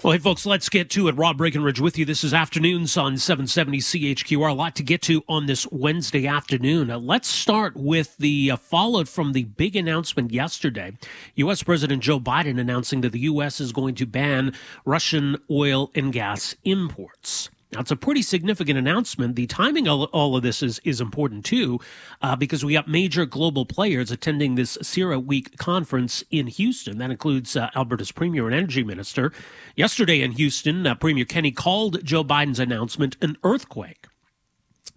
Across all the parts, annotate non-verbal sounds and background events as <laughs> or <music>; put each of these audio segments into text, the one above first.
Well, hey, folks, let's get to it. Rob Breckenridge with you. This is Afternoons on 770 CHQR. A lot to get to on this Wednesday afternoon. Uh, let's start with the uh, followed from the big announcement yesterday. U.S. President Joe Biden announcing that the U.S. is going to ban Russian oil and gas imports. Now, it's a pretty significant announcement. The timing of all of this is, is important too, uh, because we got major global players attending this CERA Week conference in Houston. That includes uh, Alberta's Premier and Energy Minister. Yesterday in Houston, uh, Premier Kenney called Joe Biden's announcement an earthquake.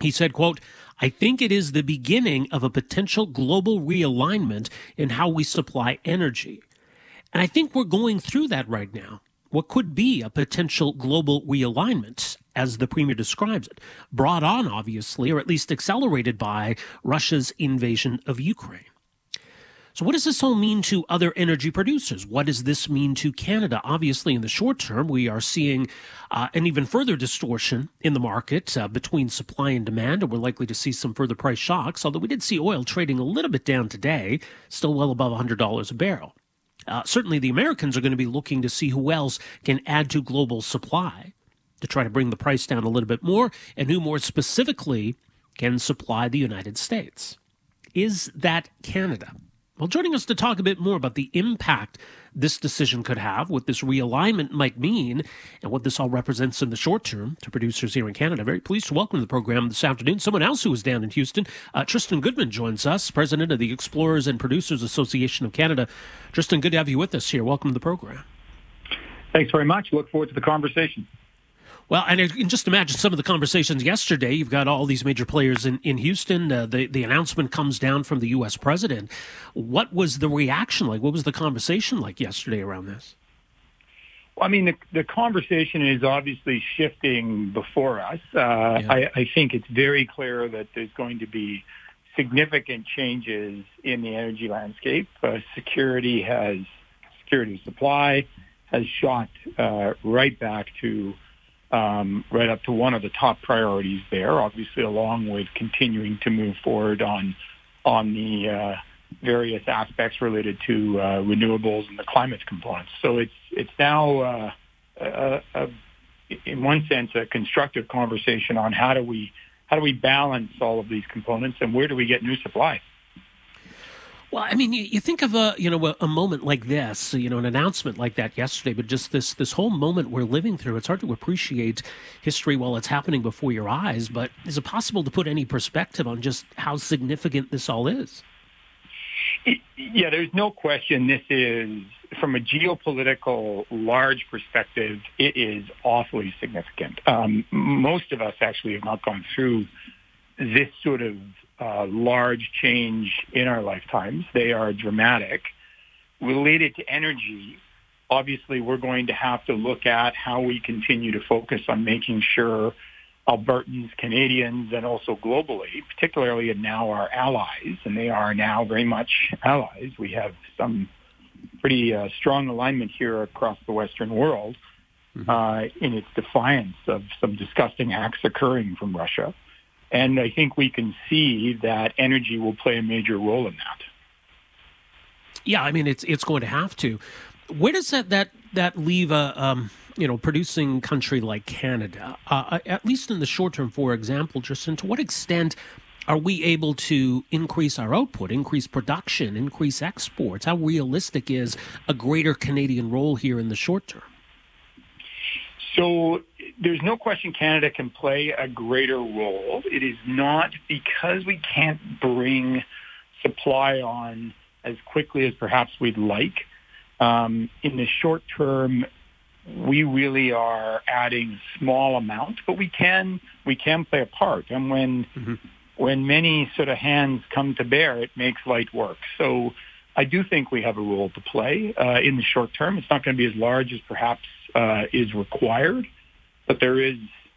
He said, quote, I think it is the beginning of a potential global realignment in how we supply energy. And I think we're going through that right now what could be a potential global realignment, as the premier describes it, brought on, obviously, or at least accelerated by Russia's invasion of Ukraine. So, what does this all mean to other energy producers? What does this mean to Canada? Obviously, in the short term, we are seeing uh, an even further distortion in the market uh, between supply and demand, and we're likely to see some further price shocks. Although we did see oil trading a little bit down today, still well above $100 a barrel. Uh, certainly, the Americans are going to be looking to see who else can add to global supply to try to bring the price down a little bit more, and who more specifically can supply the United States. Is that Canada? Well, joining us to talk a bit more about the impact this decision could have, what this realignment might mean, and what this all represents in the short term to producers here in Canada. Very pleased to welcome to the program this afternoon someone else who is down in Houston. Uh, Tristan Goodman joins us, president of the Explorers and Producers Association of Canada. Tristan, good to have you with us here. Welcome to the program. Thanks very much. Look forward to the conversation. Well, and you can just imagine some of the conversations yesterday. You've got all these major players in, in Houston. Uh, the, the announcement comes down from the U.S. president. What was the reaction like? What was the conversation like yesterday around this? Well, I mean, the, the conversation is obviously shifting before us. Uh, yeah. I, I think it's very clear that there's going to be significant changes in the energy landscape. Uh, security has security supply has shot uh, right back to um, right up to one of the top priorities there, obviously along with continuing to move forward on on the uh, various aspects related to uh, renewables and the climate components. So it's it's now uh, a, a, in one sense a constructive conversation on how do we how do we balance all of these components and where do we get new supply. Well, I mean, you, you, think of a you know a, a, moment like this, you know, an announcement like that yesterday, but just this this whole moment we're living through. It's hard to appreciate history while it's happening before your eyes. But is it possible to put any perspective on just how significant this all is? Yeah, there's no question. This is from a geopolitical large perspective, it is awfully significant. Um, most of us actually have not gone through this sort of uh, large change in our lifetimes. They are dramatic. Related to energy, obviously we're going to have to look at how we continue to focus on making sure Albertans, Canadians, and also globally, particularly now our allies, and they are now very much allies. We have some pretty uh, strong alignment here across the Western world mm-hmm. uh, in its defiance of some disgusting acts occurring from Russia. And I think we can see that energy will play a major role in that. Yeah, I mean it's it's going to have to. Where does that that that leave a um, you know producing country like Canada? Uh, uh at least in the short term, for example, Justin, to what extent are we able to increase our output, increase production, increase exports? How realistic is a greater Canadian role here in the short term? So there's no question Canada can play a greater role. It is not because we can't bring supply on as quickly as perhaps we'd like. Um, in the short term, we really are adding small amounts, but we can we can play a part. And when mm-hmm. when many sort of hands come to bear, it makes light work. So I do think we have a role to play uh, in the short term. It's not going to be as large as perhaps uh, is required, but there is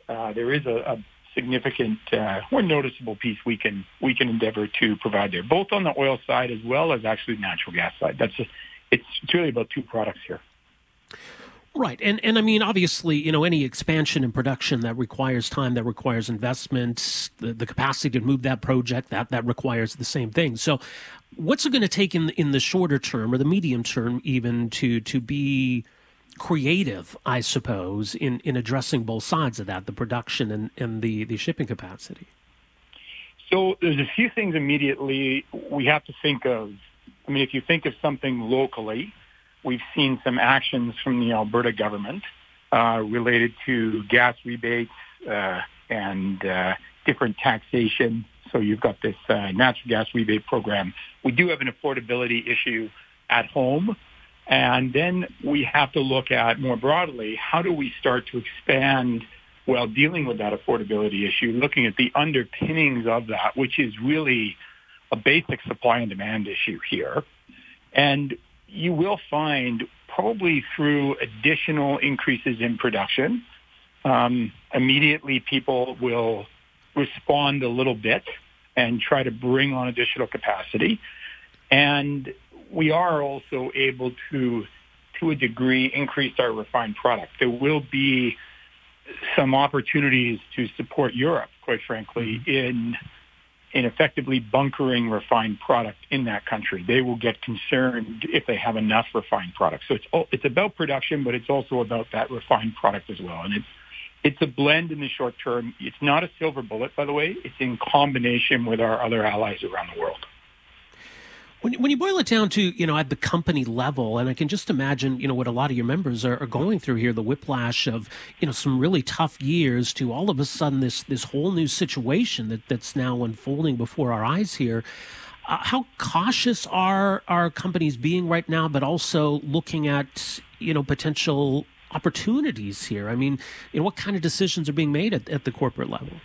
uh, there is a, a significant uh, or noticeable piece we can we can endeavor to provide there, both on the oil side as well as actually the natural gas side. That's a, it's, it's really about two products here. Right. And and I mean obviously, you know, any expansion in production that requires time, that requires investment, the, the capacity to move that project, that that requires the same thing. So what's it going to take in in the shorter term or the medium term even to to be creative, I suppose, in, in addressing both sides of that, the production and, and the, the shipping capacity? So there's a few things immediately we have to think of. I mean, if you think of something locally, we've seen some actions from the Alberta government uh, related to gas rebates uh, and uh, different taxation. So you've got this uh, natural gas rebate program. We do have an affordability issue at home. And then we have to look at more broadly, how do we start to expand while dealing with that affordability issue, looking at the underpinnings of that, which is really a basic supply and demand issue here. And you will find probably through additional increases in production, um, immediately people will respond a little bit and try to bring on additional capacity. And we are also able to, to a degree, increase our refined product. There will be some opportunities to support Europe, quite frankly, mm-hmm. in in effectively bunkering refined product in that country. They will get concerned if they have enough refined product. So it's it's about production, but it's also about that refined product as well. And it's it's a blend in the short term. It's not a silver bullet, by the way. It's in combination with our other allies around the world. When, when you boil it down to, you know, at the company level, and I can just imagine, you know, what a lot of your members are, are going through here, the whiplash of, you know, some really tough years to all of a sudden this, this whole new situation that, that's now unfolding before our eyes here. Uh, how cautious are our companies being right now, but also looking at, you know, potential opportunities here? I mean, you know, what kind of decisions are being made at, at the corporate level?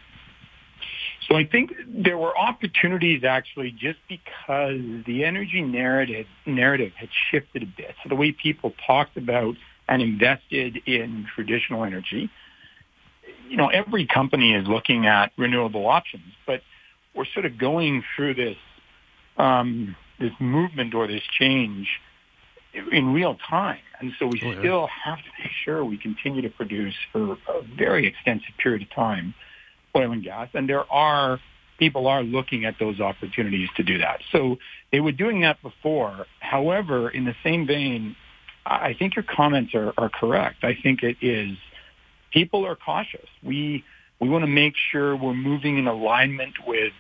So I think there were opportunities actually just because the energy narrative narrative had shifted a bit. So the way people talked about and invested in traditional energy, you know, every company is looking at renewable options, but we're sort of going through this um, this movement or this change in real time. And so we oh, yeah. still have to make sure we continue to produce for a very extensive period of time oil and gas, and there are people are looking at those opportunities to do that. So they were doing that before. However, in the same vein, I think your comments are, are correct. I think it is people are cautious. We we want to make sure we're moving in alignment with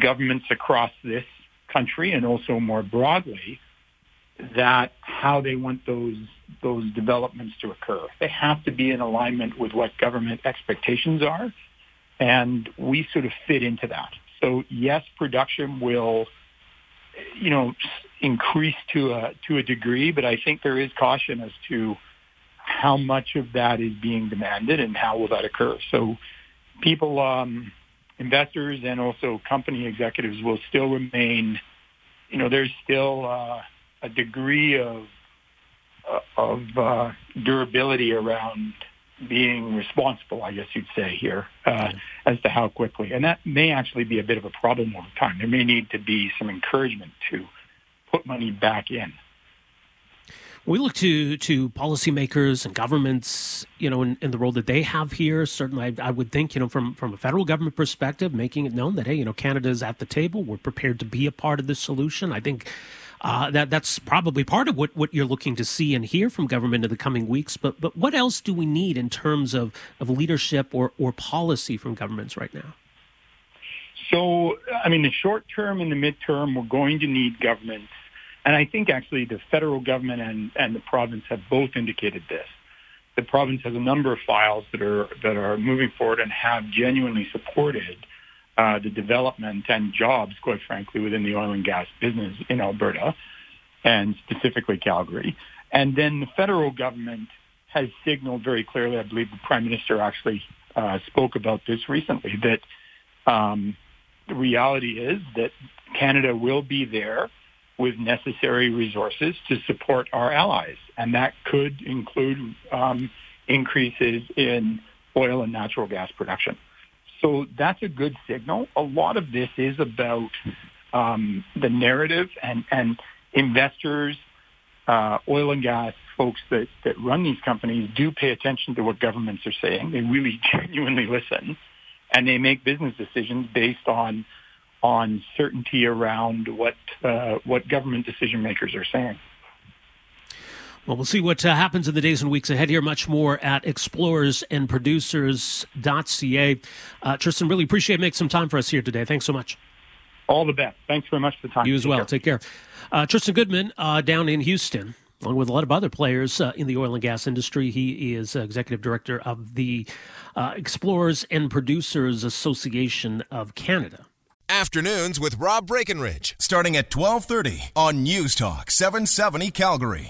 governments across this country and also more broadly that how they want those those developments to occur. They have to be in alignment with what government expectations are and we sort of fit into that. So yes, production will, you know, increase to a to a degree, but I think there is caution as to how much of that is being demanded and how will that occur. So people, um, investors, and also company executives will still remain. You know, there's still uh, a degree of uh, of uh, durability around being responsible, I guess you'd say here, uh, as to how quickly. And that may actually be a bit of a problem over time. There may need to be some encouragement to put money back in. We look to to policymakers and governments, you know, in, in the role that they have here. Certainly, I, I, would think, you know, from from a federal government perspective, making it known that hey, you know, Canada is at the table. We're prepared to be a part of the solution. I think uh, that that's probably part of what, what you're looking to see and hear from government in the coming weeks. But but what else do we need in terms of, of leadership or, or policy from governments right now? So, I mean, the short term and the midterm, we're going to need governments. And I think actually the federal government and, and the province have both indicated this. The province has a number of files that are that are moving forward and have genuinely supported uh, the development and jobs, quite frankly, within the oil and gas business in Alberta and specifically Calgary. And then the federal government has signaled very clearly, I believe the Prime Minister actually uh, spoke about this recently, that um, the reality is that Canada will be there with necessary resources to support our allies. And that could include um, increases in oil and natural gas production. So that's a good signal. A lot of this is about um, the narrative and, and investors, uh, oil and gas folks that, that run these companies do pay attention to what governments are saying. They really <laughs> genuinely listen, and they make business decisions based on on certainty around what uh, what government decision makers are saying. Well, we'll see what uh, happens in the days and weeks ahead here. Much more at explorersandproducers.ca. Uh, Tristan, really appreciate making some time for us here today. Thanks so much. All the best. Thanks very much for the time. You as Take well. Care. Take care. Uh, Tristan Goodman uh, down in Houston, along with a lot of other players uh, in the oil and gas industry. He is executive director of the uh, Explorers and Producers Association of Canada. Afternoons with Rob Breckenridge, starting at 1230 on News Talk 770 Calgary.